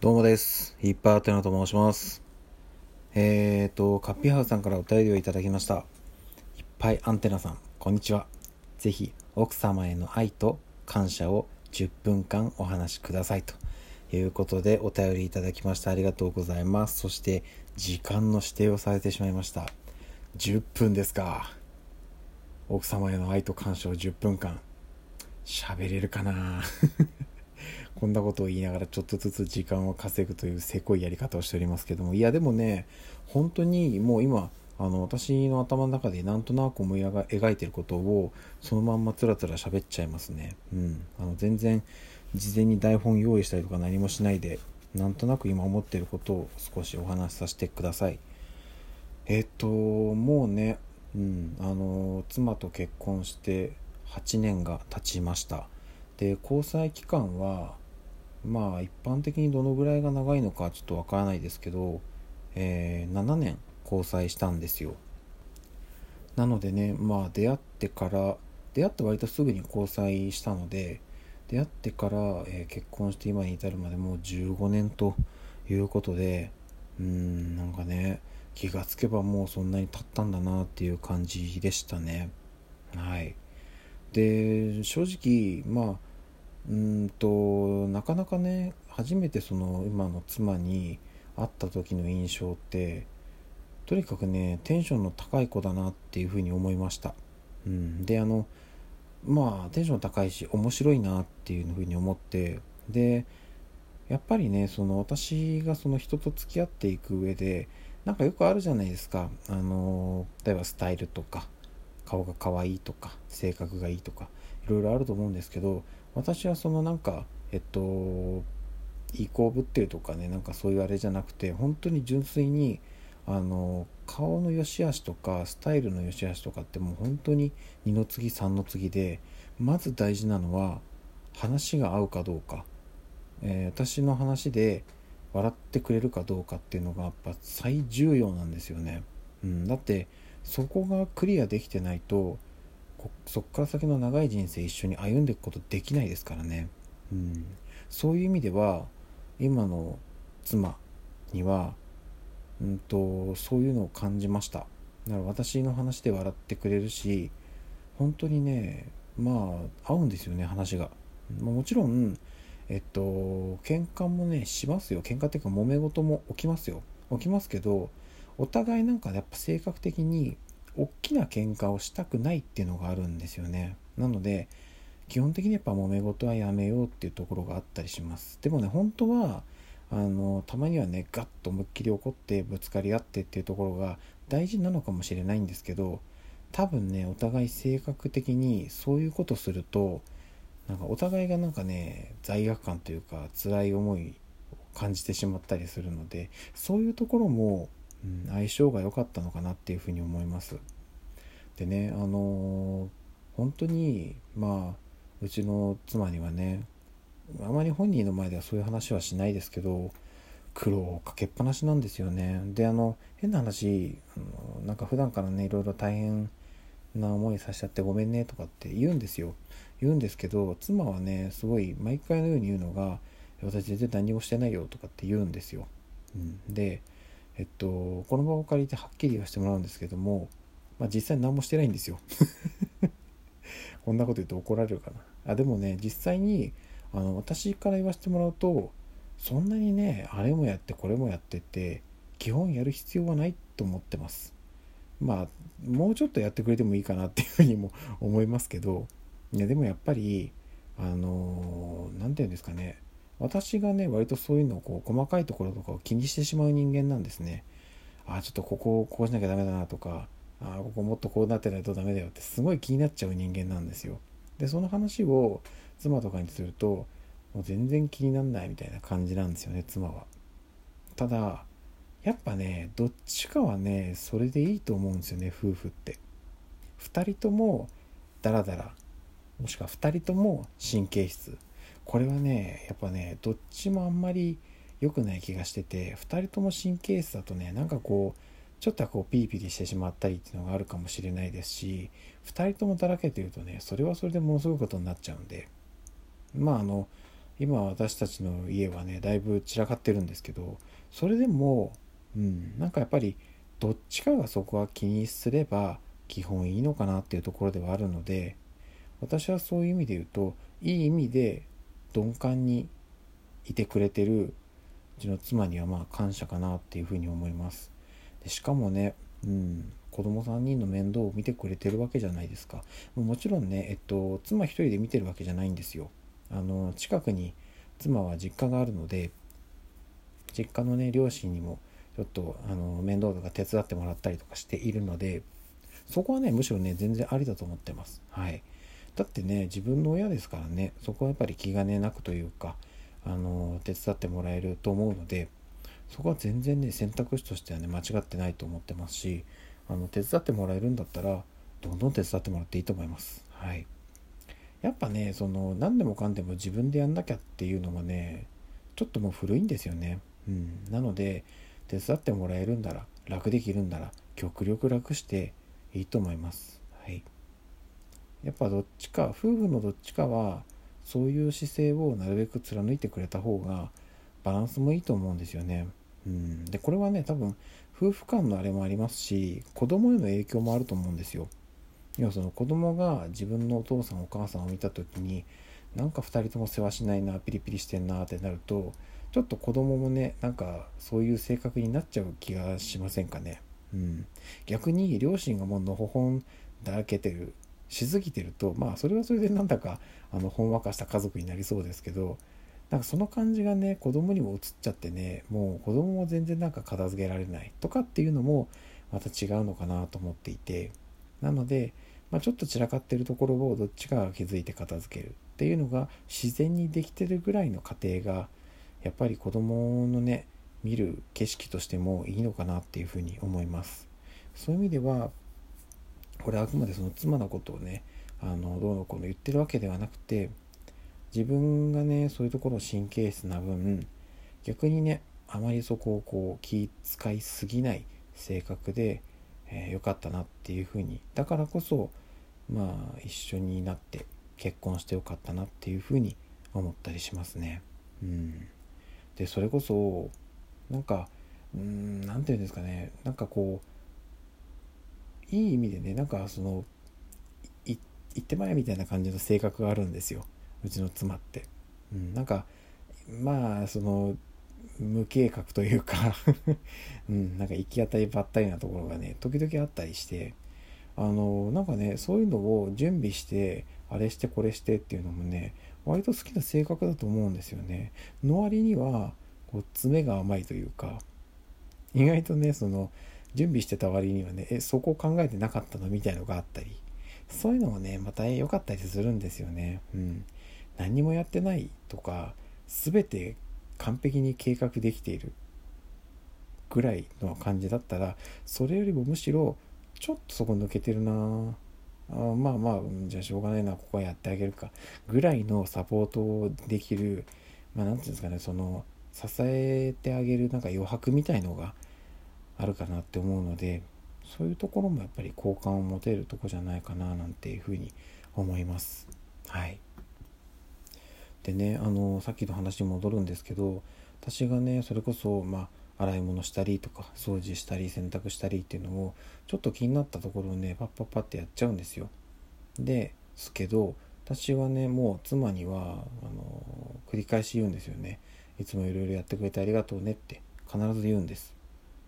どうもです。ヒッパーテナと申します。えーと、カッピーハウスさんからお便りをいただきました。いっぱいアンテナさん、こんにちは。ぜひ、奥様への愛と感謝を10分間お話しください。ということで、お便りいただきました。ありがとうございます。そして、時間の指定をされてしまいました。10分ですか。奥様への愛と感謝を10分間。喋れるかなこんなことを言いながらちょっとずつ時間を稼ぐというせこいやり方をしておりますけども。いやでもね本当にもう今あの私の頭の中でなんとなく思い描いてることをそのまんまつらつら喋っちゃいますね。うん。あの全然事前に台本用意したりとか何もしないでなんとなく今思ってることを少しお話しさせてください。えっともうねうん。あの妻と結婚して8年が経ちました。で交際期間はまあ一般的にどのぐらいが長いのかちょっとわからないですけど、えー7年交際したんですよ。なのでねまあ出会ってから出会って割とすぐに交際したので出会ってから、えー結婚して今に至るまでもう15年ということでうーんなんかね気がつけばもうそんなに経ったんだなっていう感じでしたね。はい。で正直まあうんとなかなかね初めてその今の妻に会った時の印象ってとにかくねテンションの高い子だなっていうふうに思いました、うん、であのまあテンション高いし面白いなっていうふうに思ってでやっぱりねその私がその人と付き合っていく上でなんかよくあるじゃないですか。あの例えばスタイルとか顔が可愛いとか性格がいいとか。いろいろあると思うんですけど私はそのなんかえっといい子ぶってるとかねなんかそういうあれじゃなくて本当に純粋にあの顔の良し悪しとかスタイルの良し悪しとかってもう本当に二の次三の次でまず大事なのは話が合うかどうか、えー私の話で笑ってくれるかどうかっていうのがやっぱ最重要なんですよね、うん、だってそこがクリアできてないとそっから先の長い人生一緒に歩んでいくことできないですからね、うん、そういう意味では今の妻には、うん、とそういうのを感じました。だから私の話で笑ってくれるし本当にねまあ合うんですよね話が。まもちろんえっと喧嘩もねしますよ。喧嘩っていうか揉め事も起きますよ。起きますけどお互いなんかやっぱ性格的に大きな喧嘩をしたくないっていうのがあるんですよね。なので基本的にやっぱ揉め事はやめようっていうところがあったりします。でもね本当はあのたまにはねガッと思いっきり怒ってぶつかり合ってっていうところが大事なのかもしれないんですけど多分ねお互い性格的にそういうことするとなんかお互いがなんかね罪悪感というか辛い思いを感じてしまったりするのでそういうところも、相性が良かったのかなっていうふうに思います。でねあのー本当にまあうちの妻にはねあまり本人の前ではそういう話はしないですけど苦労をかけっぱなしなんですよね。であの変な話あのなんか普段からねいろいろ大変な思いさせちゃってごめんねとかって言うんですよ。言うんですけど妻はねすごい毎回のように言うのが「私全然何もしてないよ」とかって言うんですよ、うん、でえっとこの場を借りてはっきり言わせてもらうんですけども、まあ、実際何もしてないんですよ。こんなこと言うと怒られるかな。あでもね実際にあの私から言わせてもらうとそんなにねあれもやってこれもやってて基本やる必要はないと思ってます。まあもうちょっとやってくれてもいいかなっていうふうにも思いますけどいやでもやっぱりあの何て言うんですかね。私がね割とそういうのをこう細かいところとかを気にしてしまう人間なんですね。あちょっとここをこうしなきゃダメだなとかあここもっとこうなってないとダメだよってすごい気になっちゃう人間なんですよ。でその話を妻とかにするともう全然気になんないみたいな感じなんですよね妻は。ただやっぱねどっちかはねそれでいいと思うんですよね夫婦って。2人ともダラダラ。もしくは2人とも神経質。これはねやっぱねどっちもあんまり良くない気がしてて2人とも神経質だとねなんかこうちょっとこうピリピリしてしまったりっていうのがあるかもしれないですし2人ともだらけてるとねそれはそれでものすごいことになっちゃうんで。まああの今私たちの家はねだいぶ散らかってるんですけどそれでもうんなんかやっぱりどっちかがそこは気にすれば基本いいのかなっていうところではあるので私はそういう意味で言うといい意味で鈍感にいてくれてるうちの妻にはまあ感謝かなっていうふうに思います。でしかもね、うん、子供3人の面倒を見てくれてるわけじゃないですか。もちろんね、えっと、妻1人で見てるわけじゃないんですよ。あの近くに妻は実家があるので実家のね両親にもちょっとあの面倒とか手伝ってもらったりとかしているのでそこはねむしろね全然ありだと思ってます。はい。だってね自分の親ですからねそこはやっぱり気兼ねなくというかあの手伝ってもらえると思うのでそこは全然ね選択肢としてはね間違ってないと思ってますしあの手伝ってもらえるんだったらどんどん手伝ってもらっていいと思います。はい。やっぱねその何でもかんでも自分でやんなきゃっていうのはねちょっともう古いんですよね。うん。なので手伝ってもらえるんなら楽できるんなら極力楽していいと思います。はい。やっぱどっちか夫婦のどっちかはそういう姿勢をなるべく貫いてくれた方がバランスもいいと思うんですよね。うん、でこれはね多分夫婦間のあれもありますし子供への影響もあると思うんですよ。要はその子供が自分のお父さんお母さんを見た時になんか2人とも世話しないなピリピリしてんなってなるとちょっと子供もねなんかそういう性格になっちゃう気がしませんかね。うん、逆に両親がもうのほほんだらけてるしすぎてるとまあそれはそれでなんだかあのほんわかした家族になりそうですけどなんかその感じがね子供にも移っちゃってねもう子供も全然なんか片付けられないとかっていうのもまた違うのかなと思っていてなので、まあ、ちょっと散らかってるところをどっちかが気づいて片付けるっていうのが自然にできてるぐらいの過程がやっぱり子供のね見る景色としてもいいのかなっていうふうに思います。そういう意味ではこれあくまでその妻のことをねあのどうのこうの言ってるわけではなくて自分がねそういうところ神経質な分逆にねあまりそこをこう気使いすぎない性格で、えー、よかったなっていうふうにだからこそまあ一緒になって結婚してよかったなっていうふうに思ったりしますね。うん、でそれこそなんかうん何て言うんですかねなんかこういい意味でねなんかその行ってまえみたいな感じの性格があるんですよ。うちの妻って、うん、なんかまあその無計画というか うん、なんか行き当たりばったりなところがね時々あったりしてあのなんかねそういうのを準備してあれしてこれしてっていうのもね割と好きな性格だと思うんですよね。の割にはこう爪が甘いというか意外とねその準備してた割にはねえそこを考えてなかったのみたいのがあったりそういうのもねまた良かったりするんですよね。うん。何もやってないとか全て完璧に計画できているぐらいの感じだったらそれよりもむしろちょっとそこ抜けてるな。あまあまあじゃあしょうがないなここはやってあげるかぐらいのサポートをできるまあ何て言うんですかねその支えてあげるなんか余白みたいのがあるかなって思うのでそういうところもやっぱり好感を持てるとこじゃないかななんていうふうに思います。はいでねあのさっきの話に戻るんですけど私がねそれこそまあ洗い物したりとか掃除したり洗濯したりっていうのをちょっと気になったところをねパッパッパってやっちゃうんですよ。ですけど私はねもう妻にはあの繰り返し言うんですよね。いつもいろいろやってくれてありがとうねって必ず言うんです。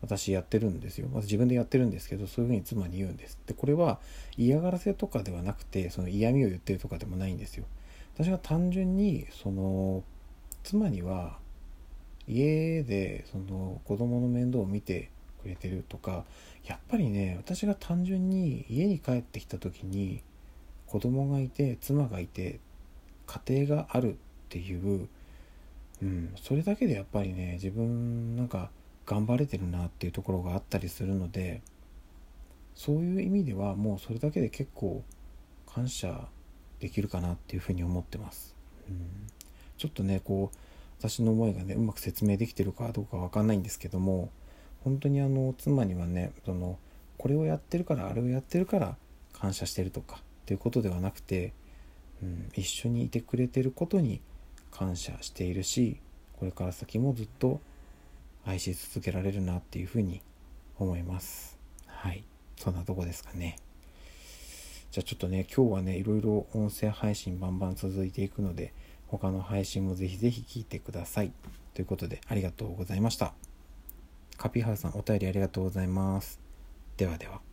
私やってるんですよ。まず自分でやってるんですけど、そういうふうに妻に言うんです。で、これは嫌がらせとかではなくて、その嫌味を言ってるとかでもないんですよ。私は単純に、その、妻には、家で、その、子供の面倒を見てくれてるとか、やっぱりね、私が単純に家に帰ってきた時に、子供がいて、妻がいて、家庭があるっていう、うん、それだけでやっぱりね、自分、なんか、頑張れてるなっていうところがあったりするのでそういう意味ではもうそれだけで結構感謝できるかなっていうふうに思ってます。うん、ちょっとねこう私の思いがねうまく説明できてるかどうかわかんないんですけども本当にあの妻にはねそのこれをやってるからあれをやってるから感謝してるとかっていうことではなくて、うん、一緒にいてくれてることに感謝しているしこれから先もずっと愛し続けられるなっていうふうに思います。はい。そんなとこですかね。じゃあちょっとね今日はねいろいろ音声配信バンバン続いていくので他の配信もぜひぜひ聞いてください。ということでありがとうございました。カピハウさんお便りありがとうございます。ではでは。